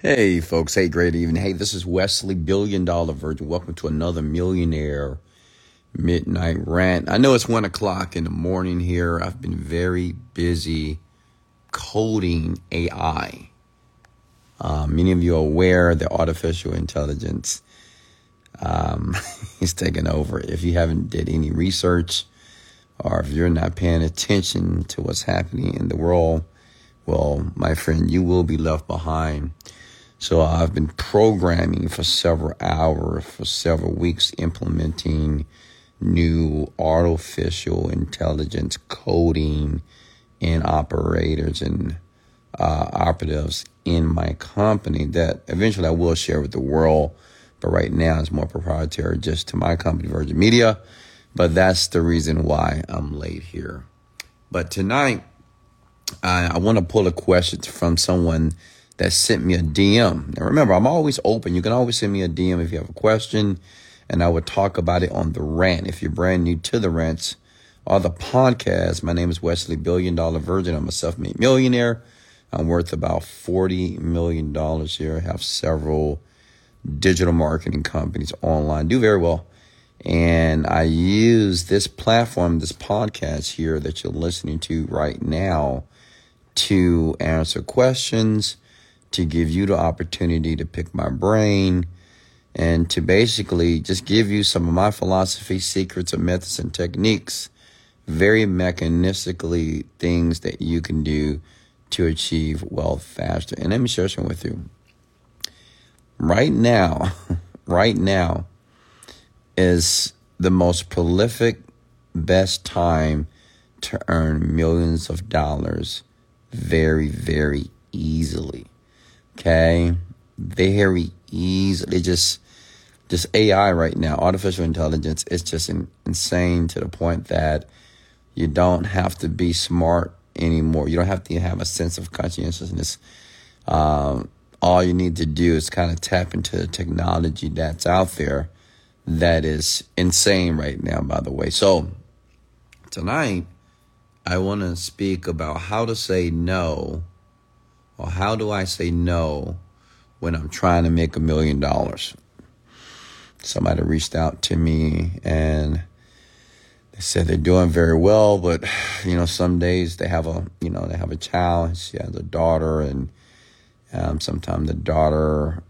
Hey, folks. Hey, great evening. Hey, this is Wesley, Billion Dollar Virgin. Welcome to another Millionaire Midnight Rant. I know it's one o'clock in the morning here. I've been very busy coding AI. Uh, many of you are aware that artificial intelligence um, is taking over. If you haven't did any research or if you're not paying attention to what's happening in the world, well, my friend, you will be left behind. So I've been programming for several hours, for several weeks, implementing new artificial intelligence coding and operators and uh, operatives in my company that eventually I will share with the world. But right now it's more proprietary just to my company, Virgin Media. But that's the reason why I'm late here. But tonight, I, I want to pull a question from someone that sent me a DM. Now remember, I'm always open. You can always send me a DM if you have a question, and I would talk about it on the rant. If you're brand new to the rants or the podcast, my name is Wesley Billion Dollar Virgin. I'm a self-made millionaire. I'm worth about $40 million here. I have several digital marketing companies online, do very well. And I use this platform, this podcast here that you're listening to right now to answer questions to give you the opportunity to pick my brain and to basically just give you some of my philosophy, secrets, and methods and techniques, very mechanistically things that you can do to achieve wealth faster. And let me share some with you. Right now, right now is the most prolific, best time to earn millions of dollars very, very easily. Okay. Very easily. Just, just AI right now, artificial intelligence is just in, insane to the point that you don't have to be smart anymore. You don't have to have a sense of conscientiousness. Um, all you need to do is kind of tap into the technology that's out there that is insane right now, by the way. So, tonight, I want to speak about how to say no or how do I say no when I'm trying to make a million dollars? Somebody reached out to me and they said they're doing very well, but you know, some days they have a you know they have a child. She has a daughter, and um, sometimes the daughter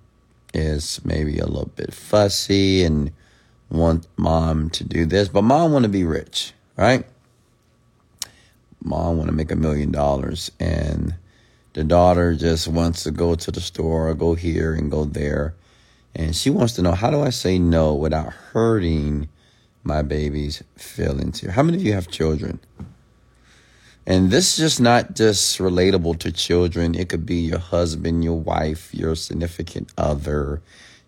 is maybe a little bit fussy and want mom to do this, but mom want to be rich, right? Mom want to make a million dollars, and the daughter just wants to go to the store or go here and go there. And she wants to know how do I say no without hurting my baby's feelings here? How many of you have children? And this is just not just relatable to children. It could be your husband, your wife, your significant other,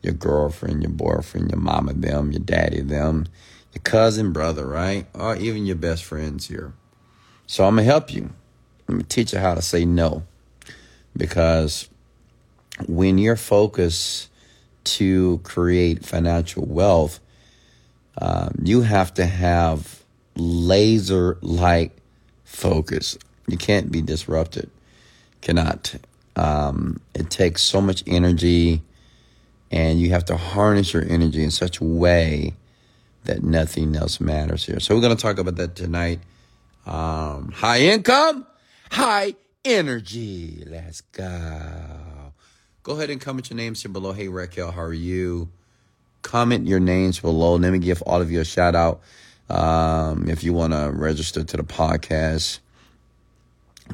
your girlfriend, your boyfriend, your mama, them, your daddy, them, your cousin, brother, right? Or even your best friends here. So I'm going to help you. I'm going to teach you how to say no because when you're focused to create financial wealth, um, you have to have laser like focus. You can't be disrupted. Cannot. Um, it takes so much energy, and you have to harness your energy in such a way that nothing else matters here. So, we're going to talk about that tonight. Um, high income, high energy. Let's go. Go ahead and comment your names here below. Hey, Raquel, how are you? Comment your names below. Let me give all of you a shout out. Um, if you want to register to the podcast,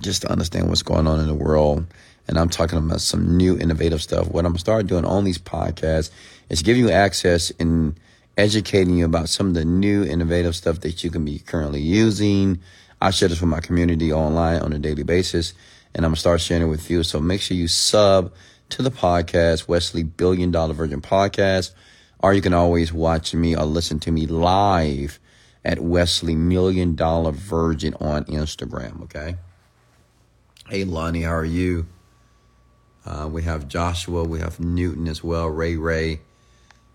just to understand what's going on in the world. And I'm talking about some new innovative stuff. What I'm going to start doing on these podcasts is giving you access and educating you about some of the new innovative stuff that you can be currently using I share this with my community online on a daily basis, and I'm gonna start sharing it with you. So make sure you sub to the podcast, Wesley Billion Dollar Virgin Podcast, or you can always watch me or listen to me live at Wesley Million Dollar Virgin on Instagram. Okay. Hey Lonnie, how are you? Uh, we have Joshua, we have Newton as well, Ray Ray.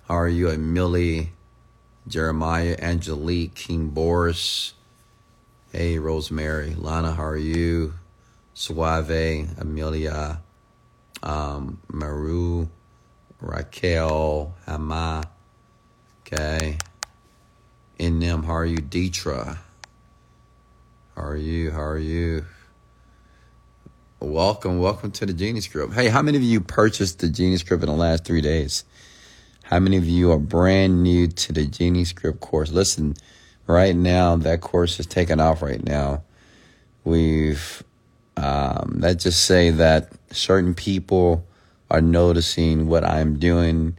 How are you? And Millie, Jeremiah, Angelique, King Boris. Hey, Rosemary. Lana, how are you? Suave, Amelia, um, Maru, Raquel, Hama, okay. In them, how are you, Deetra? How are you? How are you? Welcome, welcome to the Genie Script. Hey, how many of you purchased the Genie Script in the last three days? How many of you are brand new to the Genie Script course? Listen, right now, that course is taking off right now. We've, um, let's just say that certain people are noticing what I'm doing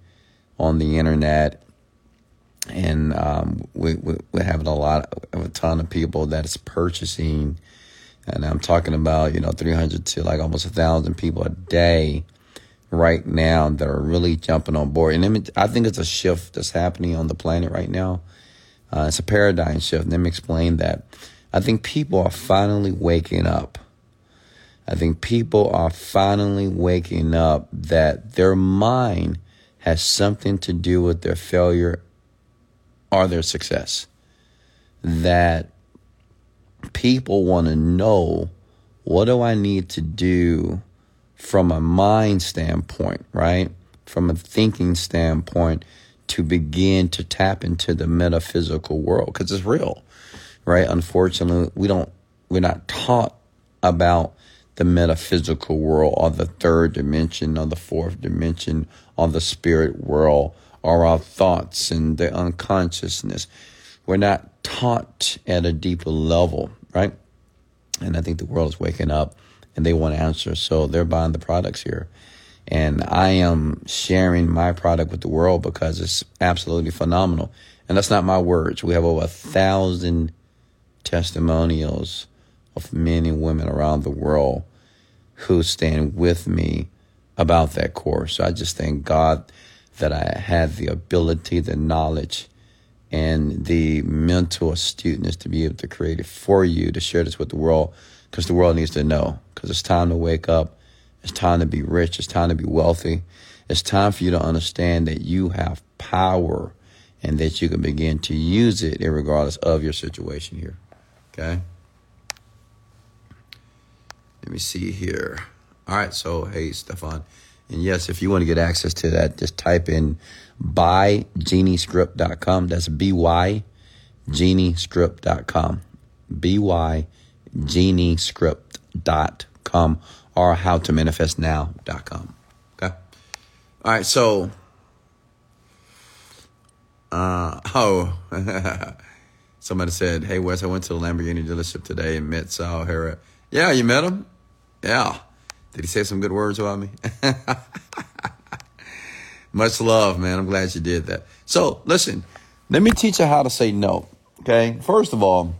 on the internet. And um, we, we, we're having a lot, of, a ton of people that's purchasing. And I'm talking about, you know, 300 to like almost a thousand people a day right now that are really jumping on board. And I think it's a shift that's happening on the planet right now. Uh, it's a paradigm shift. Let me explain that. I think people are finally waking up. I think people are finally waking up that their mind has something to do with their failure or their success. That people want to know what do I need to do from a mind standpoint, right? From a thinking standpoint to begin to tap into the metaphysical world because it's real right? Unfortunately, we don't, we're not taught about the metaphysical world or the third dimension or the fourth dimension or the spirit world or our thoughts and the unconsciousness. We're not taught at a deeper level, right? And I think the world is waking up and they want answers. So they're buying the products here. And I am sharing my product with the world because it's absolutely phenomenal. And that's not my words. We have over a thousand testimonials of men and women around the world who stand with me about that course. So I just thank God that I had the ability, the knowledge, and the mental astuteness to be able to create it for you to share this with the world because the world needs to know because it's time to wake up. It's time to be rich. It's time to be wealthy. It's time for you to understand that you have power and that you can begin to use it regardless of your situation here. Okay. Let me see here. All right. So, hey, Stefan. And yes, if you want to get access to that, just type in bygeniescript.com. That's B-Y geniescript.com. B-Y geniescript.com or how to manifest now.com. Okay. All right. So, uh, oh, Somebody said, "Hey Wes, I went to the Lamborghini dealership today and met Sal O'Hara." Yeah, you met him. Yeah. Did he say some good words about me? Much love, man. I'm glad you did that. So, listen, let me teach you how to say no. Okay. First of all,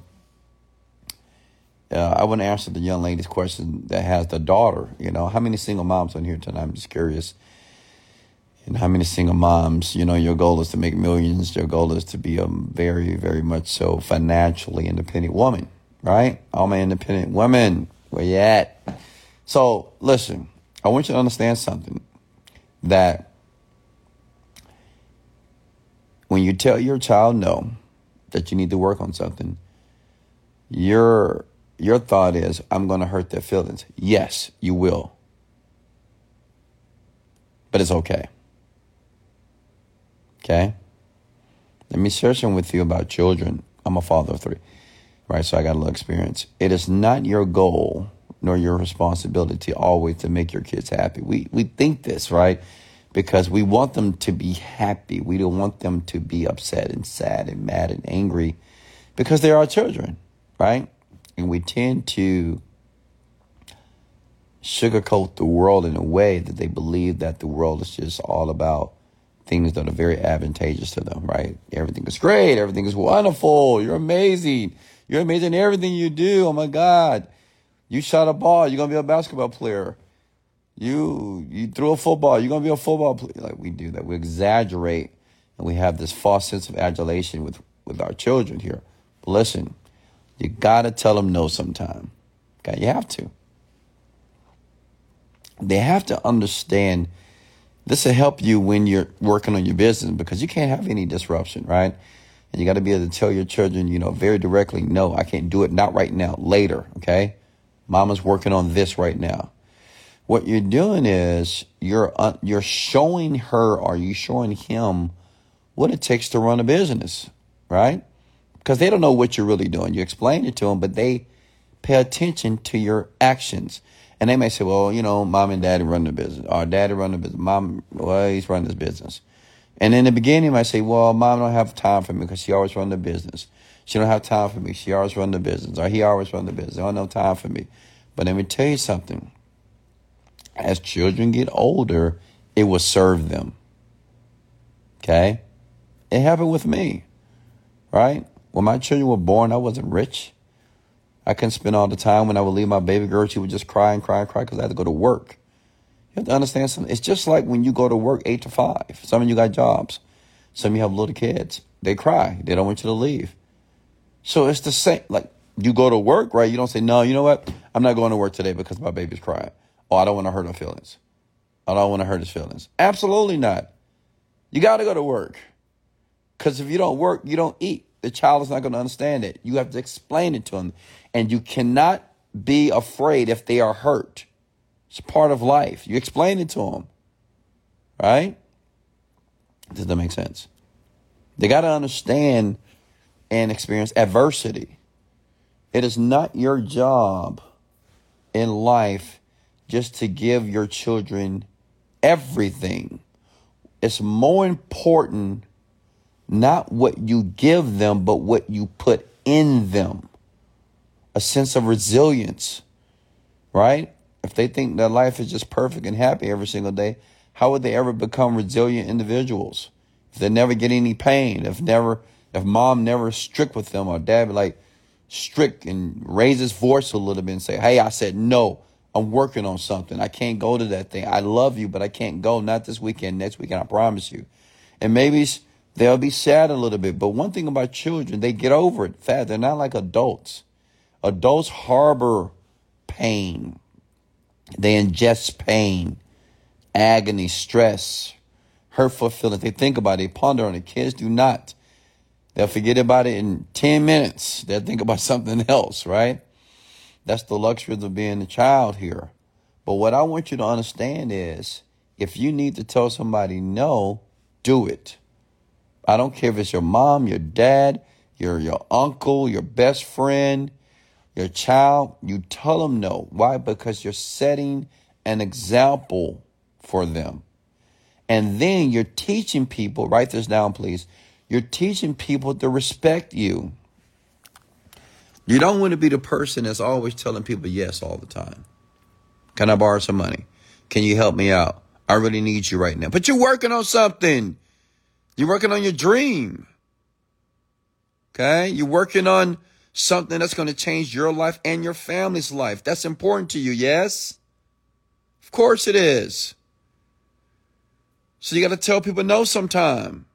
uh, I want to answer the young lady's question that has the daughter. You know, how many single moms on here tonight? I'm just curious and how many single moms, you know, your goal is to make millions. Your goal is to be a very, very much so financially independent woman, right? All my independent women, where you at? So listen, I want you to understand something that when you tell your child no, that you need to work on something, your your thought is, I'm going to hurt their feelings. Yes, you will. But it's okay. Okay? Let me share some with you about children. I'm a father of three, right? So I got a little experience. It is not your goal nor your responsibility always to make your kids happy. We we think this, right? Because we want them to be happy. We don't want them to be upset and sad and mad and angry because they're our children, right? And we tend to sugarcoat the world in a way that they believe that the world is just all about things that are very advantageous to them, right? Everything is great. Everything is wonderful. You're amazing. You're amazing in everything you do. Oh my God. You shot a ball. You're going to be a basketball player. You, you threw a football. You're going to be a football player. Like we do that. We exaggerate and we have this false sense of adulation with, with our children here. But listen, you got to tell them no sometime. Okay. You have to. They have to understand this will help you when you're working on your business because you can't have any disruption, right? And you got to be able to tell your children, you know, very directly, no, I can't do it, not right now, later, okay? Mama's working on this right now. what you're doing is you're uh, you're showing her or you showing him what it takes to run a business, right? Because they don't know what you're really doing. You explain it to them, but they pay attention to your actions. And they may say, well, you know, mom and daddy run the business, or daddy run the business. Mom, well, he's running this business. And in the beginning, I say, well, mom don't have time for me because she always run the business. She don't have time for me. She always run the business, or he always run the business. They don't have time for me. But let me tell you something. As children get older, it will serve them. Okay? It happened with me, right? When my children were born, I wasn't rich. I couldn't spend all the time when I would leave my baby girl. She would just cry and cry and cry because I had to go to work. You have to understand something. It's just like when you go to work eight to five. Some of you got jobs. Some of you have little kids. They cry. They don't want you to leave. So it's the same. Like you go to work, right? You don't say, no, you know what? I'm not going to work today because my baby's crying. Oh, I don't want to hurt her feelings. I don't want to hurt his feelings. Absolutely not. You got to go to work. Because if you don't work, you don't eat. The child is not going to understand it. You have to explain it to them. And you cannot be afraid if they are hurt. It's part of life. You explain it to them. Right? Does that make sense? They got to understand and experience adversity. It is not your job in life just to give your children everything. It's more important not what you give them, but what you put in them. A sense of resilience, right? If they think that life is just perfect and happy every single day, how would they ever become resilient individuals? If they never get any pain, if never, if mom never strict with them or dad be like strict and raise his voice a little bit and say, Hey, I said no. I'm working on something. I can't go to that thing. I love you, but I can't go. Not this weekend. Next weekend, I promise you. And maybe They'll be sad a little bit. But one thing about children, they get over it fast. They're not like adults. Adults harbor pain. They ingest pain, agony, stress, hurtful feelings. They think about it, they ponder on it. Kids do not. They'll forget about it in 10 minutes. They'll think about something else, right? That's the luxury of being a child here. But what I want you to understand is if you need to tell somebody no, do it. I don't care if it's your mom, your dad, your your uncle, your best friend, your child, you tell them no. Why? Because you're setting an example for them. And then you're teaching people, write this down, please. You're teaching people to respect you. You don't want to be the person that's always telling people yes all the time. Can I borrow some money? Can you help me out? I really need you right now. But you're working on something. You're working on your dream. Okay? You're working on something that's going to change your life and your family's life. That's important to you, yes? Of course it is. So you got to tell people no sometime.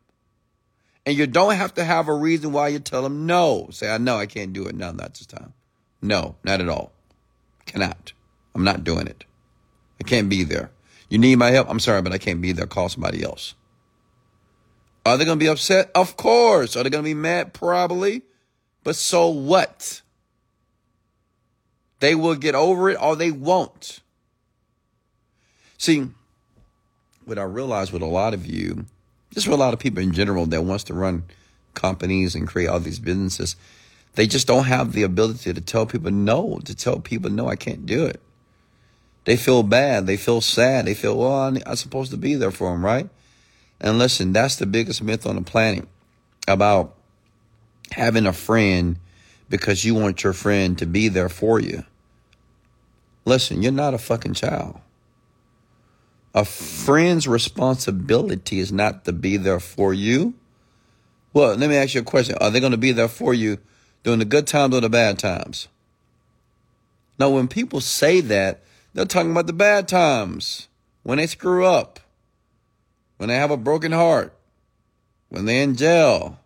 And you don't have to have a reason why you tell them no. Say, I know I can't do it. No, not this time. No, not at all. Cannot. I'm not doing it. I can't be there. You need my help? I'm sorry, but I can't be there. Call somebody else. Are they going to be upset? Of course. Are they going to be mad? Probably. But so what? They will get over it or they won't. See, what I realize with a lot of you, just with a lot of people in general that wants to run companies and create all these businesses, they just don't have the ability to tell people no, to tell people no, I can't do it. They feel bad. They feel sad. They feel, well, I'm supposed to be there for them, right? And listen, that's the biggest myth on the planet about having a friend because you want your friend to be there for you. Listen, you're not a fucking child. A friend's responsibility is not to be there for you. Well, let me ask you a question. Are they going to be there for you during the good times or the bad times? Now, when people say that, they're talking about the bad times when they screw up when they have a broken heart, when they're in jail,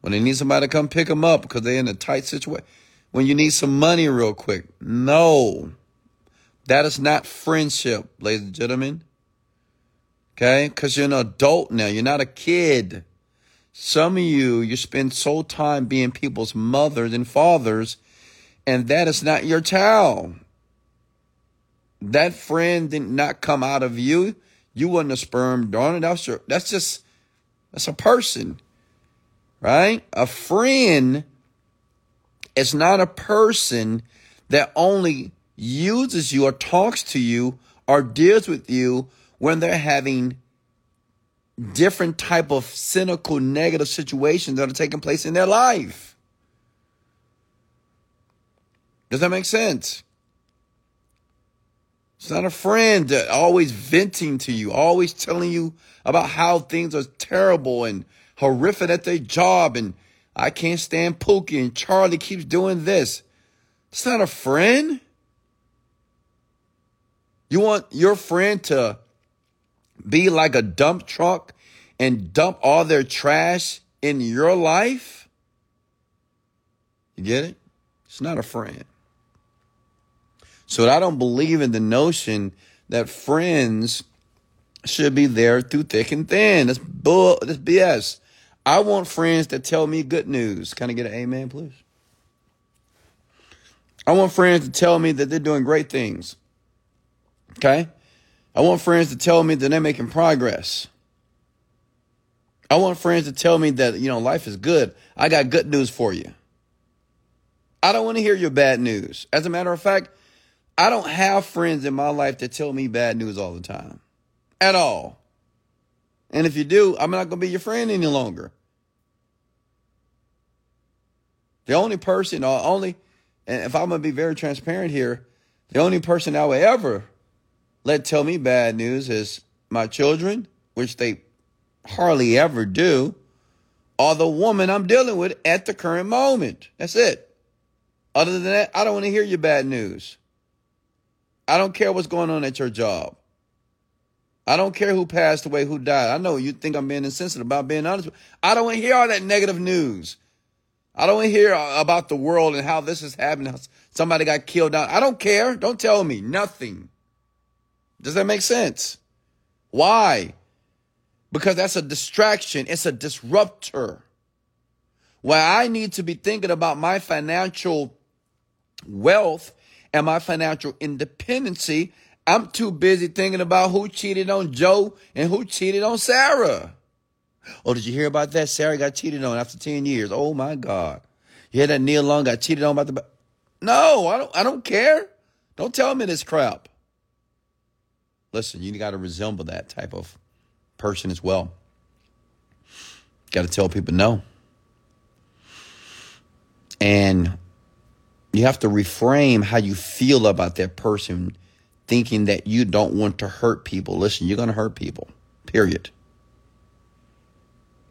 when they need somebody to come pick them up because they're in a tight situation, when you need some money real quick. No, that is not friendship, ladies and gentlemen. Okay? Because you're an adult now, you're not a kid. Some of you, you spend so time being people's mothers and fathers, and that is not your child. that friend did not come out of you. You wasn't a sperm donor. That's that's just that's a person, right? A friend is not a person that only uses you or talks to you or deals with you when they're having different type of cynical negative situations that are taking place in their life. Does that make sense? It's not a friend that always venting to you, always telling you about how things are terrible and horrific at their job and I can't stand Pookie and Charlie keeps doing this. It's not a friend. You want your friend to be like a dump truck and dump all their trash in your life? You get it? It's not a friend. So I don't believe in the notion that friends should be there through thick and thin. That's bull. That's BS. I want friends that tell me good news. Can I get an amen, please? I want friends to tell me that they're doing great things. Okay? I want friends to tell me that they're making progress. I want friends to tell me that, you know, life is good. I got good news for you. I don't want to hear your bad news. As a matter of fact, I don't have friends in my life that tell me bad news all the time. At all. And if you do, I'm not going to be your friend any longer. The only person, or only, and if I'm going to be very transparent here, the only person I will ever let tell me bad news is my children, which they hardly ever do, or the woman I'm dealing with at the current moment. That's it. Other than that, I don't want to hear your bad news. I don't care what's going on at your job. I don't care who passed away, who died. I know you think I'm being insensitive about being honest. I don't want to hear all that negative news. I don't want to hear about the world and how this is happening. Somebody got killed out. I don't care. Don't tell me nothing. Does that make sense? Why? Because that's a distraction. It's a disruptor. Where I need to be thinking about my financial wealth and my financial independency I'm too busy thinking about who cheated on Joe and who cheated on Sarah. Oh, did you hear about that? Sarah got cheated on after 10 years. Oh my God. You hear that Neil Long got cheated on about the No, I don't I don't care. Don't tell me this crap. Listen, you got to resemble that type of person as well. Got to tell people no. And you have to reframe how you feel about that person thinking that you don't want to hurt people. Listen, you're going to hurt people, period.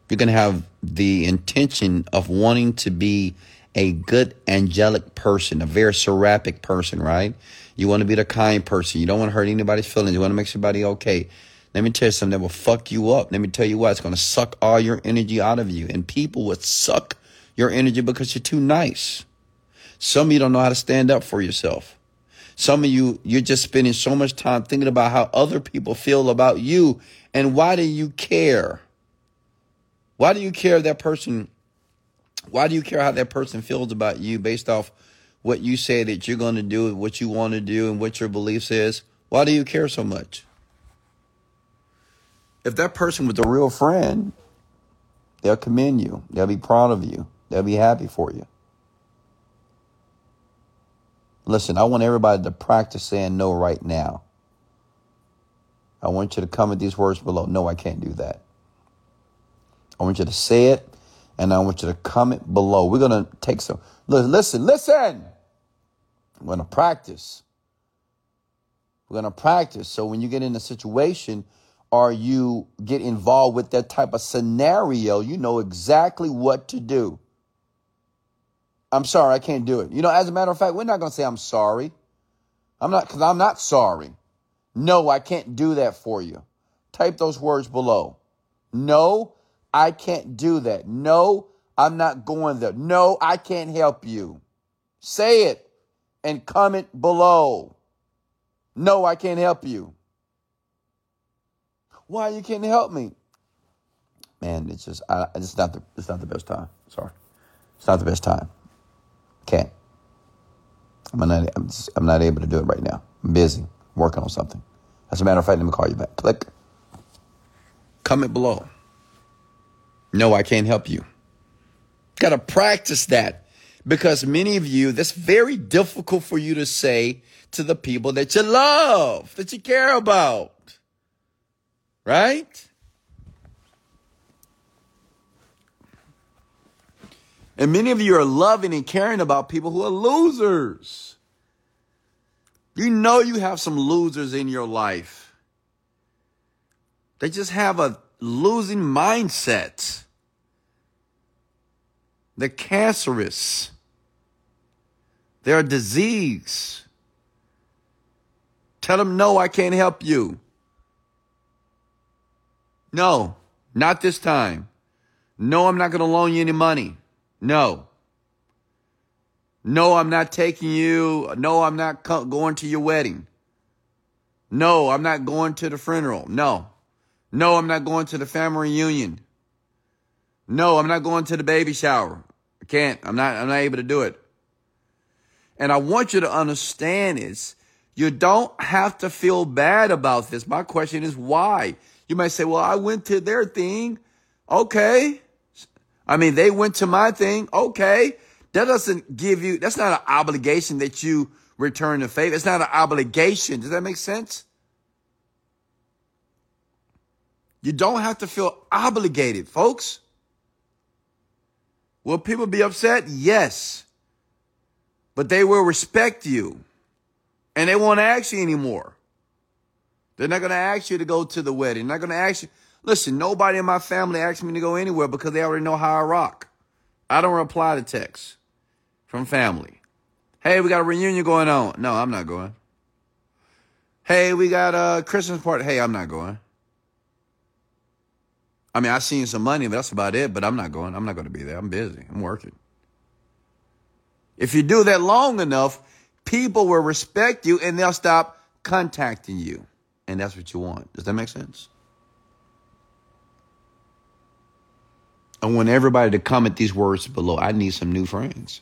You're going to have the intention of wanting to be a good angelic person, a very seraphic person, right? You want to be the kind person. You don't want to hurt anybody's feelings. You want to make somebody okay. Let me tell you something that will fuck you up. Let me tell you what, it's going to suck all your energy out of you. And people would suck your energy because you're too nice. Some of you don't know how to stand up for yourself. Some of you, you're just spending so much time thinking about how other people feel about you. And why do you care? Why do you care that person? Why do you care how that person feels about you based off what you say that you're going to do, what you want to do, and what your beliefs is? Why do you care so much? If that person was a real friend, they'll commend you. They'll be proud of you. They'll be happy for you. Listen, I want everybody to practice saying no right now. I want you to comment these words below. No, I can't do that. I want you to say it, and I want you to comment below. We're going to take some. Listen, listen. We're going to practice. We're going to practice. So when you get in a situation or you get involved with that type of scenario, you know exactly what to do. I'm sorry, I can't do it. You know, as a matter of fact, we're not going to say I'm sorry. I'm not, because I'm not sorry. No, I can't do that for you. Type those words below. No, I can't do that. No, I'm not going there. No, I can't help you. Say it and comment below. No, I can't help you. Why you can't help me? Man, it's just I, it's not the it's not the best time. Sorry, it's not the best time. Can't. I'm not. I'm, just, I'm not able to do it right now. I'm busy. Working on something. As a matter of fact, let me call you back. Click. Comment below. No, I can't help you. Got to practice that because many of you, that's very difficult for you to say to the people that you love, that you care about. Right? And many of you are loving and caring about people who are losers. You know you have some losers in your life. They just have a losing mindset. They're cancerous. They're a disease. Tell them, no, I can't help you. No, not this time. No, I'm not going to loan you any money. No. No, I'm not taking you. No, I'm not going to your wedding. No, I'm not going to the funeral. No. No, I'm not going to the family reunion. No, I'm not going to the baby shower. I can't. I'm not I'm not able to do it. And I want you to understand is you don't have to feel bad about this. My question is why? You might say, "Well, I went to their thing." Okay. I mean, they went to my thing. Okay. That doesn't give you, that's not an obligation that you return the favor. It's not an obligation. Does that make sense? You don't have to feel obligated, folks. Will people be upset? Yes. But they will respect you. And they won't ask you anymore. They're not going to ask you to go to the wedding. They're not going to ask you. Listen, nobody in my family asks me to go anywhere because they already know how I rock. I don't reply to texts from family. Hey, we got a reunion going on. No, I'm not going. Hey, we got a Christmas party. Hey, I'm not going. I mean, I seen some money, but that's about it. But I'm not going. I'm not going to be there. I'm busy. I'm working. If you do that long enough, people will respect you and they'll stop contacting you. And that's what you want. Does that make sense? I want everybody to comment these words below. I need some new friends.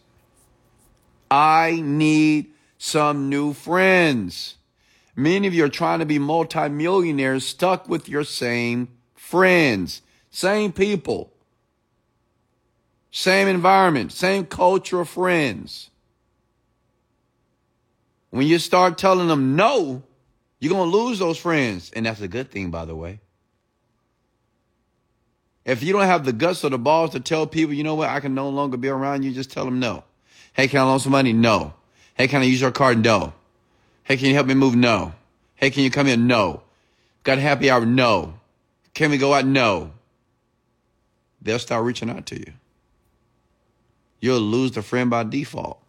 I need some new friends. Many of you are trying to be multimillionaires stuck with your same friends, same people, same environment, same culture of friends. When you start telling them no, you're going to lose those friends. And that's a good thing, by the way. If you don't have the guts or the balls to tell people, you know what, I can no longer be around you, just tell them no. Hey, can I loan some money? No. Hey, can I use your card? No. Hey, can you help me move? No. Hey, can you come in? No. Got a happy hour? No. Can we go out? No. They'll start reaching out to you. You'll lose the friend by default.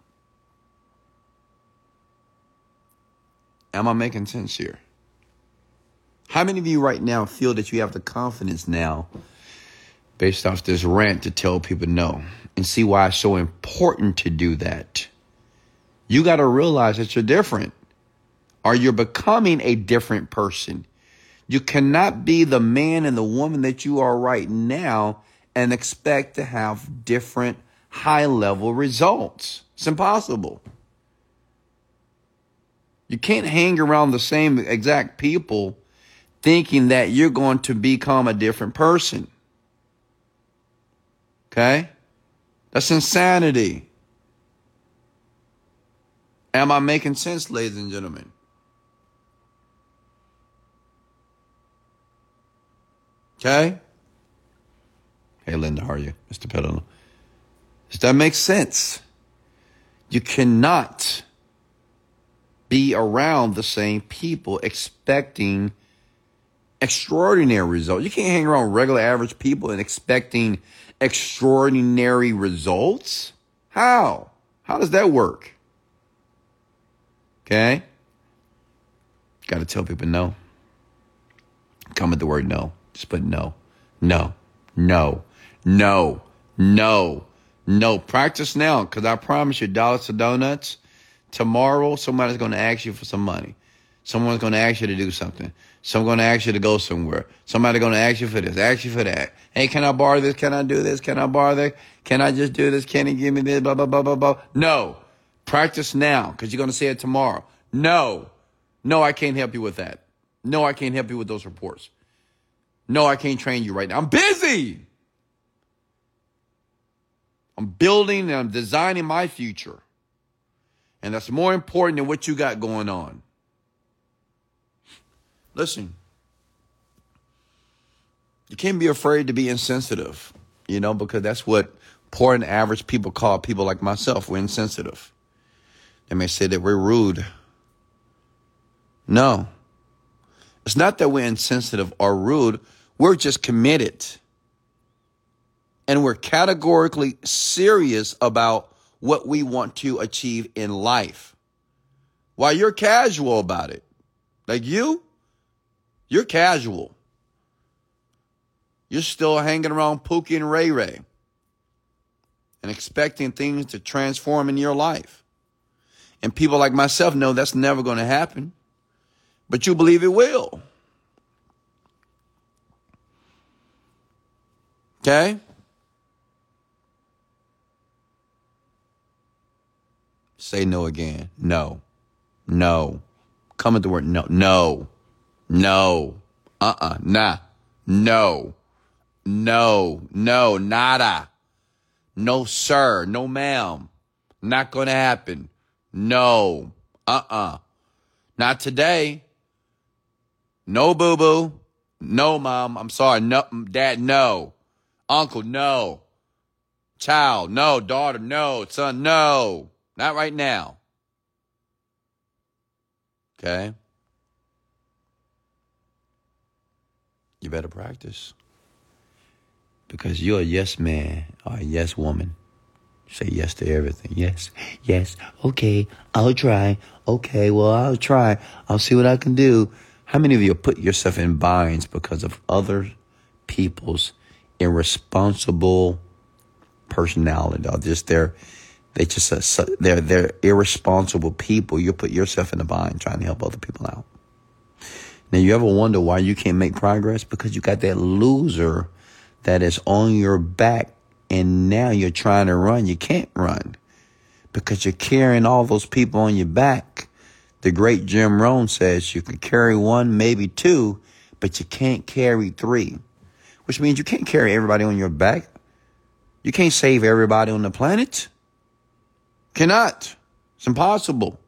Am I making sense here? How many of you right now feel that you have the confidence now based off this rant to tell people no and see why it's so important to do that. You got to realize that you're different or you're becoming a different person. You cannot be the man and the woman that you are right now and expect to have different high level results. It's impossible. You can't hang around the same exact people thinking that you're going to become a different person. Okay? That's insanity. Am I making sense, ladies and gentlemen? Okay? Hey, Linda, how are you? Mr. Petalino. Does that make sense? You cannot be around the same people expecting extraordinary results. You can't hang around regular average people and expecting extraordinary results? How? How does that work? Okay? Got to tell people no. Come with the word no. Just put no. No. No. No. No. No. Practice now because I promise you, dollars to donuts, tomorrow somebody's going to ask you for some money. Someone's going to ask you to do something. Someone's going to ask you to go somewhere. Somebody's going to ask you for this, ask you for that. Hey, can I borrow this? Can I do this? Can I borrow that? Can I just do this? Can he give me this? Blah, blah, blah, blah, blah. No. Practice now because you're going to see it tomorrow. No. No, I can't help you with that. No, I can't help you with those reports. No, I can't train you right now. I'm busy. I'm building and I'm designing my future. And that's more important than what you got going on. Listen, you can't be afraid to be insensitive, you know, because that's what poor and average people call people like myself. We're insensitive. They may say that we're rude. No. It's not that we're insensitive or rude. We're just committed. And we're categorically serious about what we want to achieve in life. While you're casual about it. Like you, you're casual. You're still hanging around Pookie and Ray Ray and expecting things to transform in your life. And people like myself know that's never going to happen, but you believe it will. Okay? Say no again. No. No. Come at the word no. No. No. Uh uh-uh. uh. Nah. No. No. No. Nada. No, sir. No, ma'am. Not going to happen. No. Uh uh-uh. uh. Not today. No, boo boo. No, mom. I'm sorry. No, dad, no. Uncle, no. Child, no. Daughter, no. Son, no. Not right now. Okay? You better practice. Because you're a yes man or a yes woman. Say yes to everything. Yes, yes, okay, I'll try. Okay, well, I'll try. I'll see what I can do. How many of you put yourself in binds because of other people's irresponsible personality or just their they just uh, they're they're irresponsible people. You put yourself in a bind trying to help other people out. Now, you ever wonder why you can't make progress? Because you got that loser that is on your back and now you're trying to run. You can't run because you're carrying all those people on your back. The great Jim Rohn says you can carry one, maybe two, but you can't carry three, which means you can't carry everybody on your back. You can't save everybody on the planet. Cannot. It's impossible.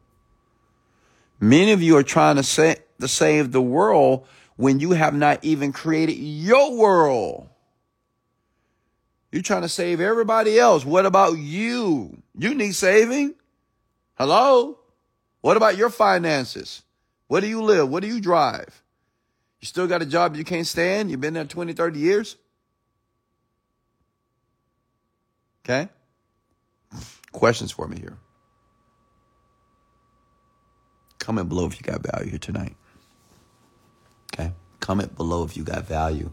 Many of you are trying to, say, to save the world when you have not even created your world. You're trying to save everybody else. What about you? You need saving. Hello? What about your finances? Where do you live? What do you drive? You still got a job you can't stand? You've been there 20, 30 years? Okay? Questions for me here. Comment below if you got value here tonight. Okay? Comment below if you got value.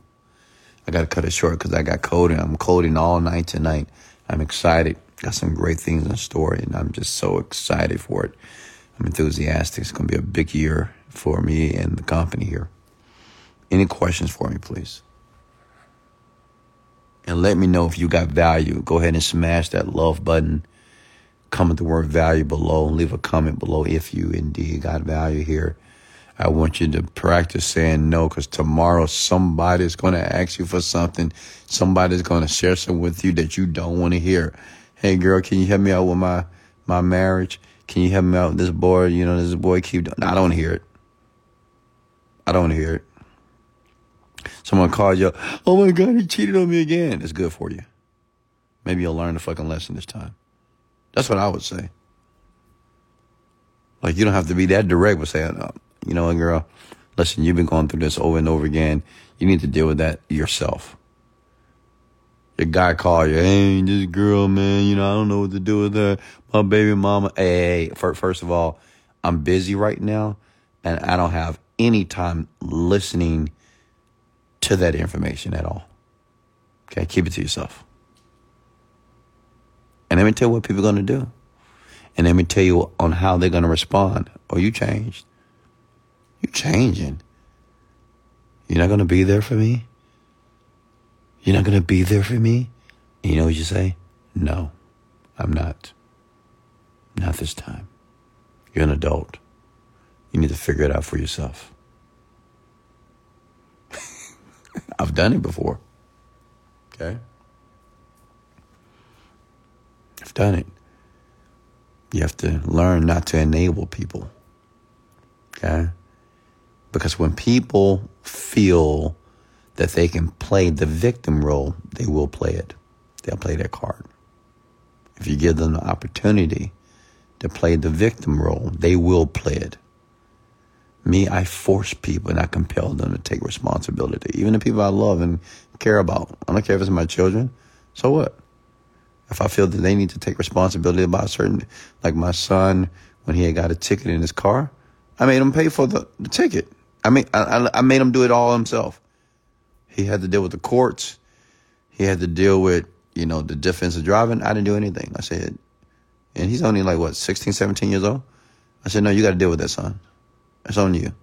I got to cut it short because I got coding. I'm coding all night tonight. I'm excited. Got some great things in store, and I'm just so excited for it. I'm enthusiastic. It's going to be a big year for me and the company here. Any questions for me, please? And let me know if you got value. Go ahead and smash that love button comment the word value below and leave a comment below if you indeed got value here. I want you to practice saying no because tomorrow somebody's going to ask you for something. Somebody's going to share something with you that you don't want to hear. Hey, girl, can you help me out with my, my marriage? Can you help me out with this boy? You know, this boy keep. I don't hear it. I don't hear it. Someone called you. Oh my God, he cheated on me again. It's good for you. Maybe you'll learn the fucking lesson this time. That's what I would say. Like you don't have to be that direct with saying, oh, you know, what, girl, listen, you've been going through this over and over again. You need to deal with that yourself. Your guy call you, hey, this girl, man, you know, I don't know what to do with her. My baby mama. Hey, hey, first of all, I'm busy right now and I don't have any time listening to that information at all. Okay, keep it to yourself. And let me tell you what people are going to do. And let me tell you on how they're going to respond. Oh, you changed. You changing. You're not going to be there for me? You're not going to be there for me? And you know what you say? No, I'm not. Not this time. You're an adult. You need to figure it out for yourself. I've done it before. Okay? I've done it. You have to learn not to enable people. Okay? Because when people feel that they can play the victim role, they will play it. They'll play that card. If you give them the opportunity to play the victim role, they will play it. Me, I force people and I compel them to take responsibility. Even the people I love and care about. I don't care if it's my children. So what? If I feel that they need to take responsibility about certain, like my son, when he had got a ticket in his car, I made him pay for the, the ticket. I mean, I, I made him do it all himself. He had to deal with the courts. He had to deal with, you know, the defensive driving. I didn't do anything. I said, and he's only like, what, 16, 17 years old? I said, no, you got to deal with that, son. It's on you.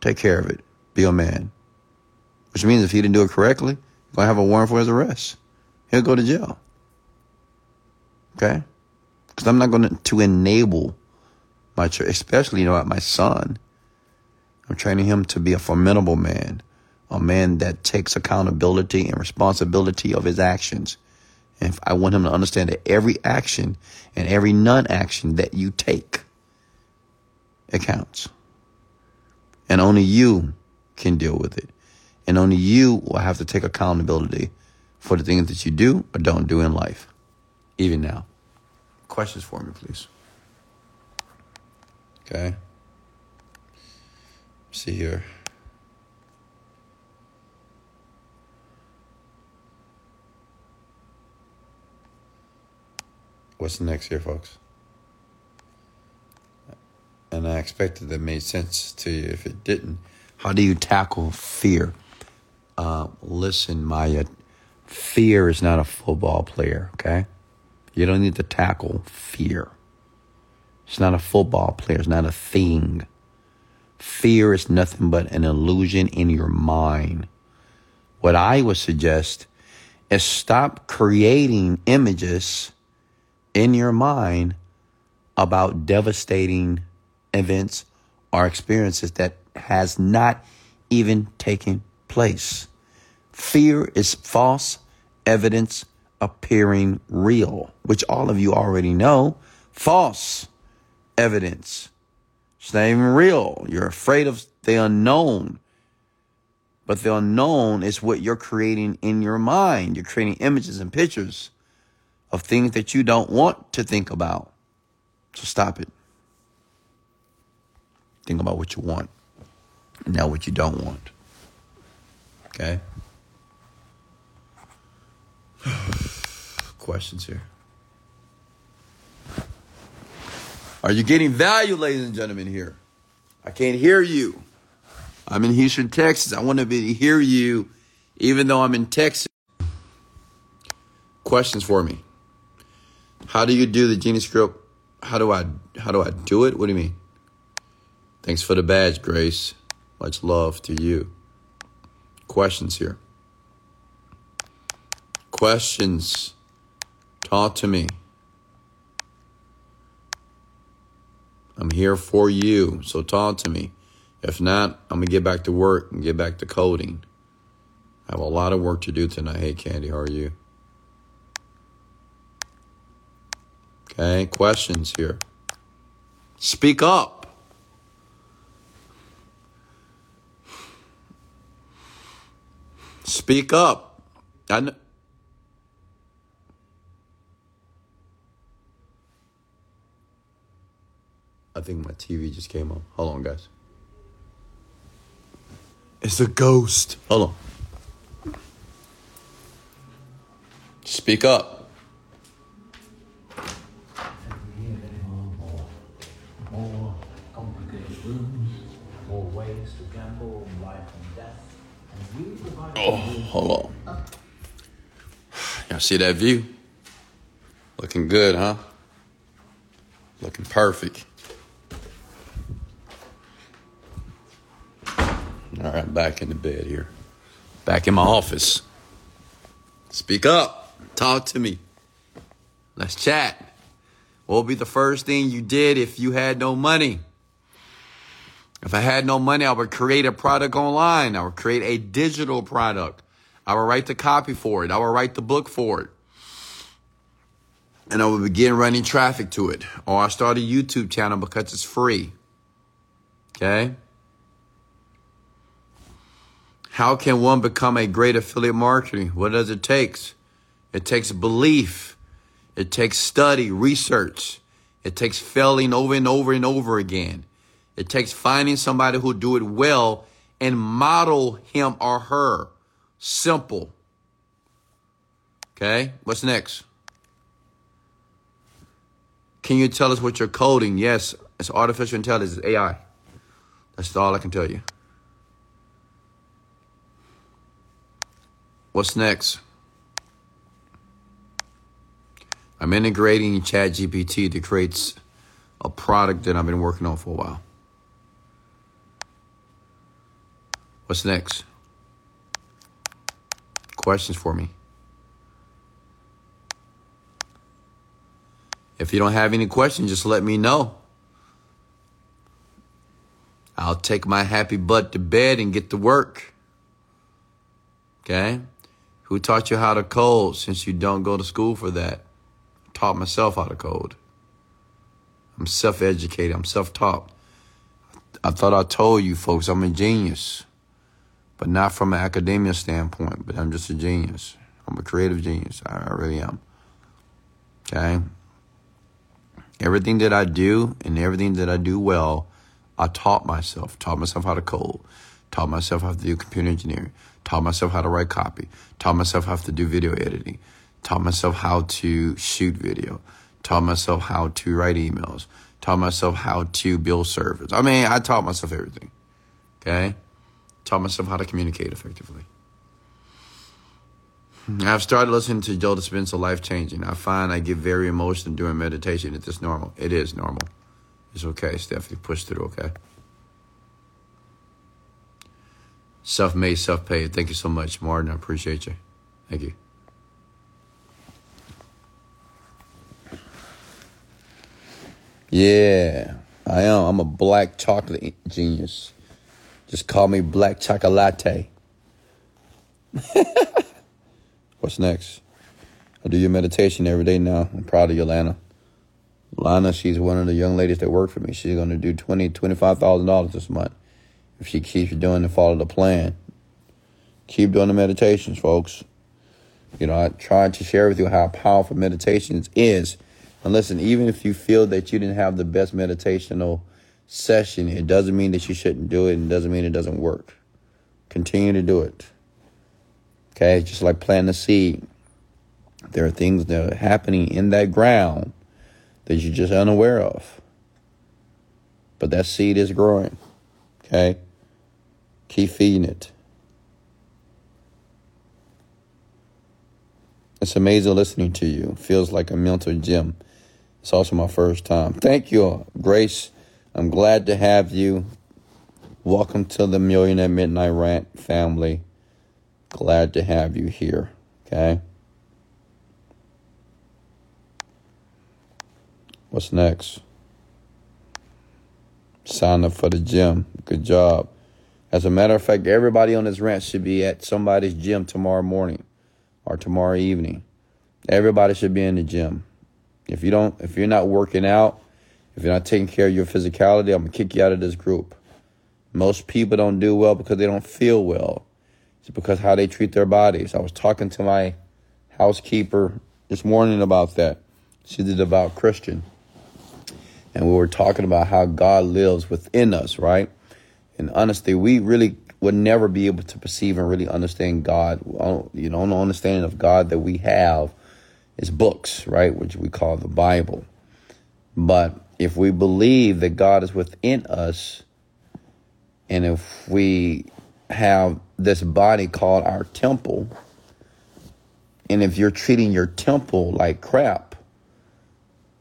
Take care of it. Be a man. Which means if he didn't do it correctly, you're going to have a warrant for his arrest. He'll go to jail. Okay? Because I'm not going to enable my especially, you know, my son. I'm training him to be a formidable man, a man that takes accountability and responsibility of his actions. And I want him to understand that every action and every non action that you take, it counts. And only you can deal with it. And only you will have to take accountability for the things that you do or don't do in life, even now. Questions for me, please. Okay. See here. What's next here, folks? And I expected that made sense to you. If it didn't, how do you tackle fear? Uh, listen, Maya, fear is not a football player, okay? You don't need to tackle fear. It's not a football player, it's not a thing. Fear is nothing but an illusion in your mind. What I would suggest is stop creating images in your mind about devastating events or experiences that has not even taken place. Fear is false evidence appearing real, which all of you already know. False evidence. It's not even real. You're afraid of the unknown. But the unknown is what you're creating in your mind. You're creating images and pictures of things that you don't want to think about. So stop it. Think about what you want not what you don't want. Okay? Questions here. Are you getting value, ladies and gentlemen, here? I can't hear you. I'm in Houston, Texas. I want to be hear you, even though I'm in Texas. Questions for me. How do you do the Genie group? How do I how do I do it? What do you mean? Thanks for the badge, Grace. Much love to you. Questions here. Questions. Talk to me. I'm here for you, so talk to me. If not, I'm going to get back to work and get back to coding. I have a lot of work to do tonight. Hey, Candy, how are you? Okay, questions here. Speak up. Speak up. I know. I think my TV just came on. Hold on, guys. It's a ghost. Hold on. Speak up. more complicated rooms, more ways to gamble on life and death. And we provide Oh, hold on. Y'all see that view? Looking good, huh? Looking perfect. Right, back in the bed here. Back in my office. Speak up. Talk to me. Let's chat. What would be the first thing you did if you had no money? If I had no money, I would create a product online. I would create a digital product. I would write the copy for it. I would write the book for it. And I would begin running traffic to it. Or I start a YouTube channel because it's free. Okay? How can one become a great affiliate marketer? What does it take? It takes belief. It takes study, research. It takes failing over and over and over again. It takes finding somebody who do it well and model him or her. Simple. Okay, what's next? Can you tell us what you're coding? Yes, it's artificial intelligence, AI. That's all I can tell you. What's next? I'm integrating ChatGPT to create a product that I've been working on for a while. What's next? Questions for me? If you don't have any questions, just let me know. I'll take my happy butt to bed and get to work. Okay? Who taught you how to code since you don't go to school for that? taught myself how to code. I'm self educated, I'm self taught. I thought I told you folks I'm a genius, but not from an academia standpoint, but I'm just a genius. I'm a creative genius. I, I really am. Okay? Everything that I do and everything that I do well, I taught myself. Taught myself how to code. Taught myself how to do computer engineering. Taught myself how to write copy. Taught myself how to do video editing. Taught myself how to shoot video. Taught myself how to write emails. Taught myself how to build servers. I mean, I taught myself everything. Okay? Taught myself how to communicate effectively. I've started listening to Joe Dispenza, Life Changing. I find I get very emotional during meditation. It's just normal. It is normal. It's okay, Stephanie. Push through, okay? Self made, self paid. Thank you so much, Martin. I appreciate you. Thank you. Yeah, I am. I'm a black chocolate genius. Just call me Black Chocolate. What's next? I do your meditation every day now. I'm proud of you, Lana. Lana, she's one of the young ladies that work for me. She's going to do twenty, twenty-five thousand dollars this month if she keeps doing and follow the plan. Keep doing the meditations, folks. You know, I tried to share with you how powerful meditations is. And listen, even if you feel that you didn't have the best meditational session, it doesn't mean that you shouldn't do it and doesn't mean it doesn't work. Continue to do it. Okay, just like planting a seed. There are things that are happening in that ground that you're just unaware of. But that seed is growing. Okay? Keep feeding it. It's amazing listening to you. Feels like a mental gym. It's also my first time. Thank you, Grace. I'm glad to have you. Welcome to the Millionaire Midnight Rant family. Glad to have you here. Okay. What's next? Sign up for the gym. Good job. As a matter of fact, everybody on this ranch should be at somebody's gym tomorrow morning or tomorrow evening. Everybody should be in the gym. If you don't, if you're not working out, if you're not taking care of your physicality, I'm gonna kick you out of this group. Most people don't do well because they don't feel well. It's because how they treat their bodies. I was talking to my housekeeper this morning about that. She's a devout Christian. And we were talking about how God lives within us, right? And honestly, we really would never be able to perceive and really understand God. You know, the understanding of God that we have is books, right? Which we call the Bible. But if we believe that God is within us, and if we have this body called our temple, and if you're treating your temple like crap,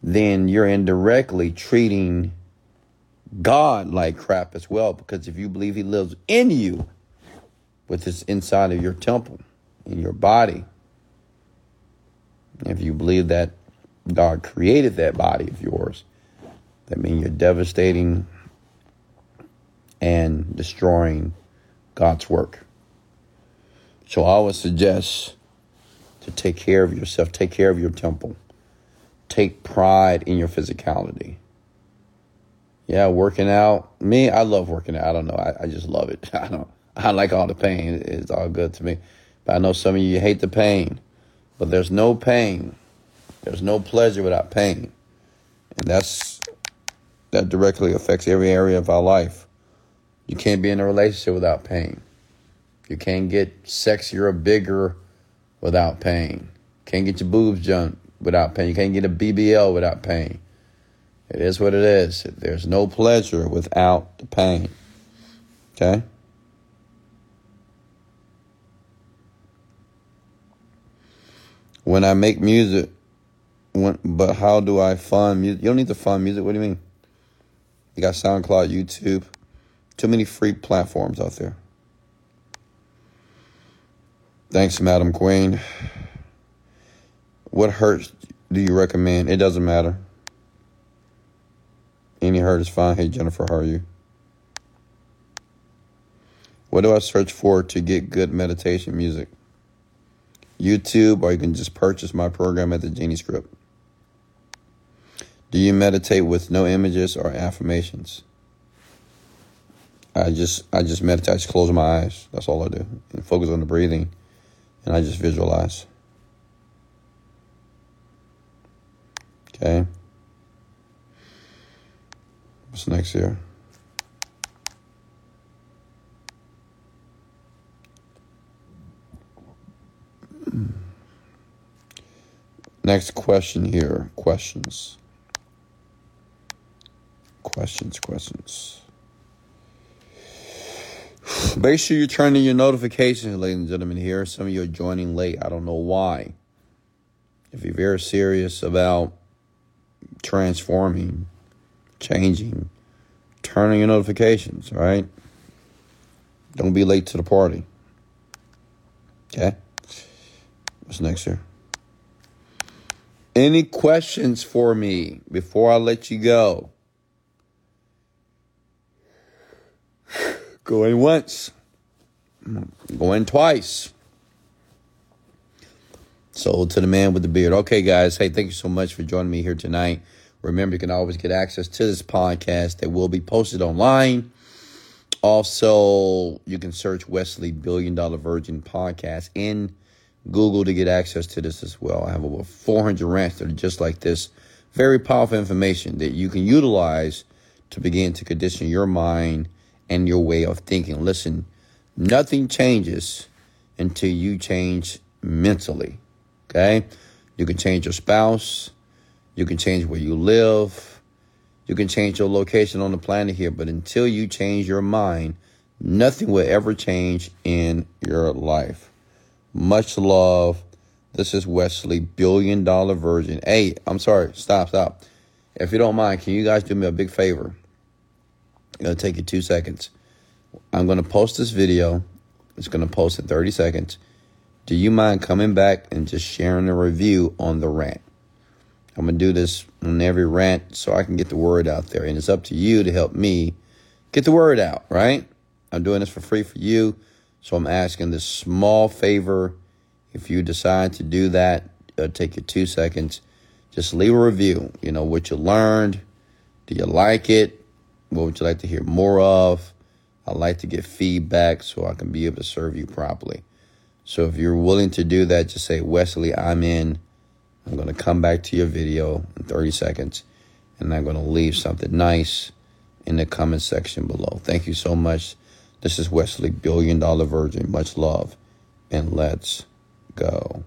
then you're indirectly treating God like crap as well. Because if you believe He lives in you, with this inside of your temple, in your body, if you believe that God created that body of yours, that means you're devastating and destroying God's work. So I would suggest to take care of yourself, take care of your temple, take pride in your physicality. Yeah, working out. Me, I love working out. I don't know. I, I just love it. I don't. I like all the pain. It's all good to me. But I know some of you hate the pain. But there's no pain. There's no pleasure without pain. And that's that directly affects every area of our life. You can't be in a relationship without pain. You can't get sexier or bigger without pain. Can't get your boobs done without pain. You can't get a BBL without pain. It is what it is. There's no pleasure without the pain. Okay? When I make music, when, but how do I fund music? You don't need to fund music. What do you mean? You got SoundCloud, YouTube, too many free platforms out there. Thanks, Madam Queen. What hurts do you recommend? It doesn't matter. Any hurt is fine. Hey, Jennifer, how are you? What do I search for to get good meditation music? YouTube, or you can just purchase my program at the Genie Script. Do you meditate with no images or affirmations? I just I just meditate. I just close my eyes. That's all I do. And focus on the breathing, and I just visualize. Okay. What's next here? Next question here. Questions. Questions, questions. Make sure you turn in your notifications, ladies and gentlemen. Here, some of you are joining late. I don't know why. If you're very serious about transforming, changing, turning your notifications, right? Don't be late to the party. Okay? What's next here? Any questions for me before I let you go? Go in once, Go in twice. So to the man with the beard. Okay, guys. Hey, thank you so much for joining me here tonight. Remember, you can always get access to this podcast that will be posted online. Also, you can search Wesley Billion Dollar Virgin Podcast in Google to get access to this as well. I have over 400 rants that are just like this. Very powerful information that you can utilize to begin to condition your mind and your way of thinking. Listen, nothing changes until you change mentally. Okay? You can change your spouse, you can change where you live, you can change your location on the planet here, but until you change your mind, nothing will ever change in your life. Much love. This is Wesley, billion dollar virgin. Hey, I'm sorry. Stop, stop. If you don't mind, can you guys do me a big favor? It'll take you two seconds. I'm going to post this video. It's going to post in 30 seconds. Do you mind coming back and just sharing a review on the rant? I'm going to do this on every rant so I can get the word out there. And it's up to you to help me get the word out, right? I'm doing this for free for you. So I'm asking this small favor. If you decide to do that, it'll take you two seconds. Just leave a review. You know, what you learned. Do you like it? What would you like to hear more of? I like to get feedback so I can be able to serve you properly. So if you're willing to do that, just say, Wesley, I'm in. I'm going to come back to your video in 30 seconds and I'm going to leave something nice in the comment section below. Thank you so much. This is Wesley, Billion Dollar Virgin. Much love, and let's go.